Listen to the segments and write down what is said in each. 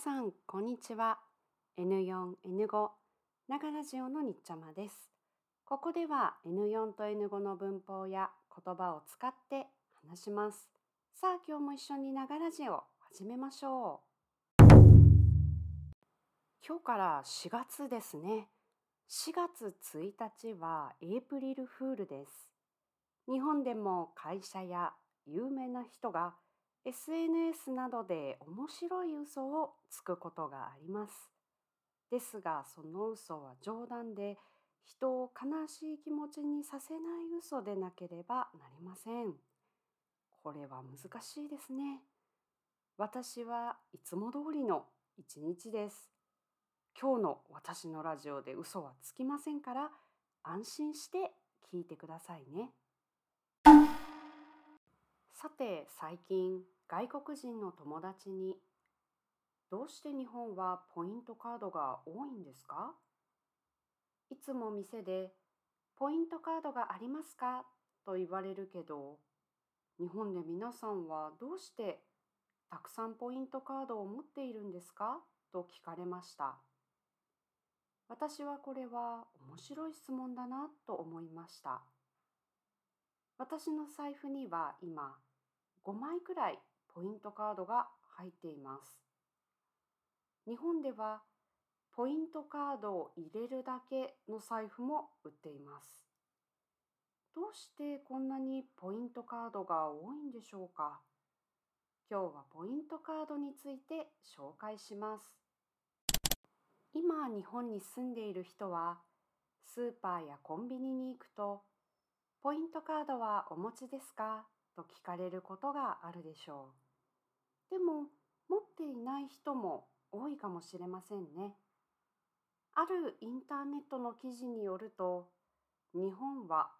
さん、こんにちは。N4、N5、長ラジオのにっちゃまです。ここでは N4 と N5 の文法や言葉を使って話します。さあ、今日も一緒に長ラジオ始めましょう。今日から4月ですね。4月1日はエイプリルフールです。日本でも会社や有名な人が SNS などで面白い嘘をつくことがあります。ですがその嘘は冗談で人を悲しい気持ちにさせない嘘でなければなりません。これは難しいですね。私はいつも通りの一日です。今日の私のラジオで嘘はつきませんから安心して聞いてくださいね。さて最近外国人の友達に「どうして日本はポイントカードが多いんですか?」いつも店で「ポイントカードがありますか?」と言われるけど日本で皆さんはどうしてたくさんポイントカードを持っているんですか？と聞かれました。私はこれは面白い質問だなと思いました。私の財布には今5枚くらいポイントカードが入っています。日本ではポイントカードを入れるだけの財布も売っています。どうしてこんなにポイントカードが多いんでしょうか？今日はポイントカードについて紹介します。今日本に住んでいる人はスーパーやコンビニに行くとポイントカードはお持ちですか？と聞かれることがあるでしょう。でも持っていない人も多いかもしれませんね。あるインターネットの記事によると日本は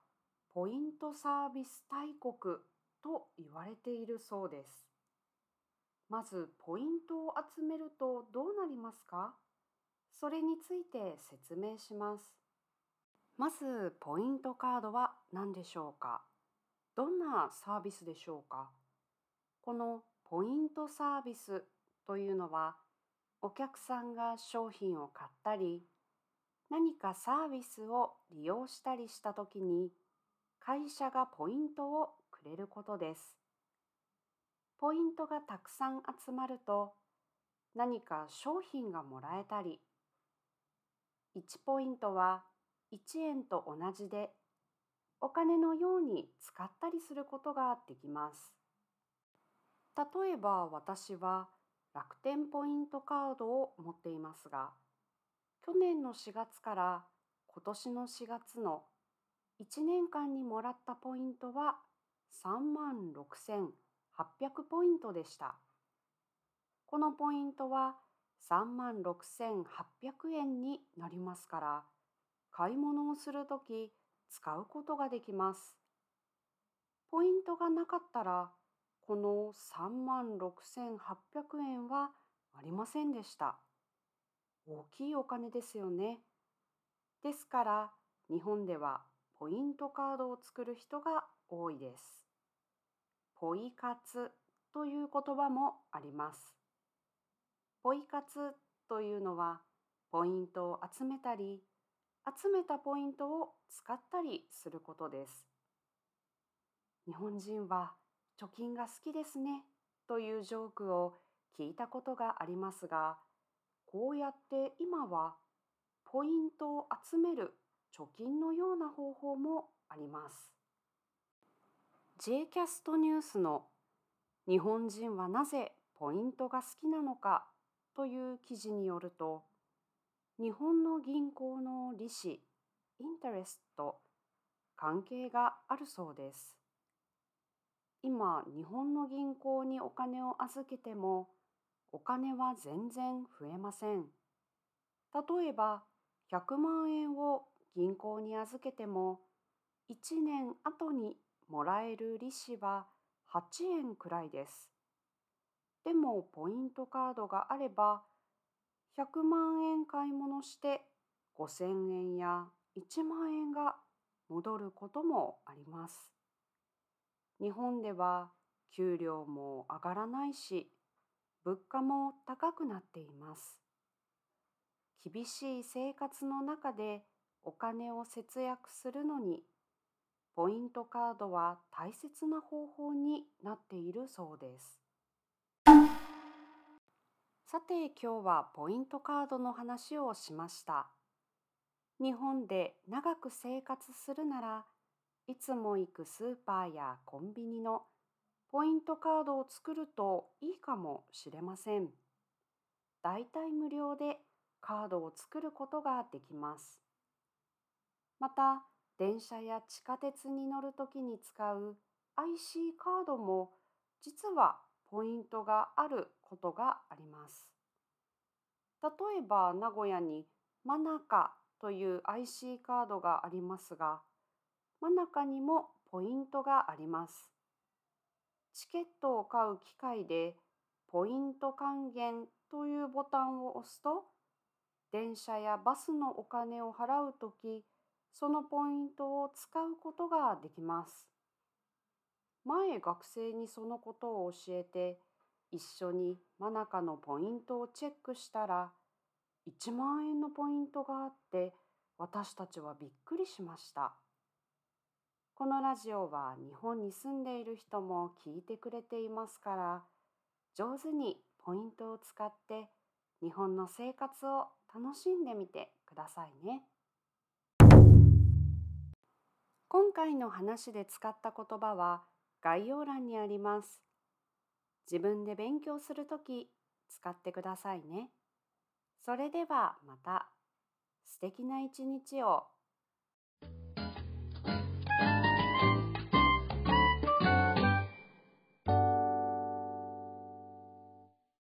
ポイントサービス大国と言われているそうです。まずポイントを集めるとどうなりますか？それについて説明します。まずポイントカードは何でしょうか？どんなサービスでしょうか？このポイントサービスというのはお客さんが商品を買ったり何かサービスを利用したりしたときに会社がポイントをくれることです。ポイントがたくさん集まると何か商品がもらえたり1ポイントは1円と同じでお金のように使ったりすることができます。例えば私は楽天ポイントカードを持っていますが去年の4月から今年の4月の1年間にもらったポイントは3万6800ポイントでした。このポイントは3万6800円になりますから買い物をするとき使うことができます。ポイントがなかったらこの3万6800円はありませんでした。大きいお金ですよね。ですから日本ではポイントカードを作る人が多いです。ポイ活という言葉もあります。ポイ活というのはポイントを集めたり集めたポイントを使ったりすることです。日本人は貯金が好きですねというジョークを聞いたことがありますが、こうやって今はポイントを集める貯金のような方法もあります。J キャストニュースの日本人はなぜポイントが好きなのかという記事によると、日本の銀行の利子、インタレスト、関係があるそうです。今、日本の銀行にお金を預けても、お金は全然増えません。例えば、100万円を銀行に預けても、1年後にもらえる利子は8円くらいです。でも、ポイントカードがあれば、100万円買い物して5000円や1万円が戻ることもあります。日本では給料も上がらないし、物価も高くなっています。厳しい生活の中でお金を節約するのに、ポイントカードは大切な方法になっているそうです。さて今日はポイントカードの話をしました。日本で長く生活するならいつも行くスーパーやコンビニのポイントカードを作るといいかもしれません。だいたい無料でカードを作ることができます。また、電車や地下鉄に乗るときに使う IC カードも実はポイントがあることがあります。例えば名古屋にマナカという IC カードがありますが、真ん中にもポイントがあります。チケットを買う機械でポイント還元というボタンを押すと、電車やバスのお金を払うとき、そのポイントを使うことができます。前学生にそのことを教えて、一緒に真中のポイントをチェックしたら、1万円のポイントがあって、私たちはびっくりしました。このラジオは日本に住んでいる人も聞いてくれていますから、上手にポイントを使って日本の生活を楽しんでみてくださいね。今回の話で使った言葉は概要欄にあります。自分で勉強するとき使ってくださいね。それではまた素敵な一日を。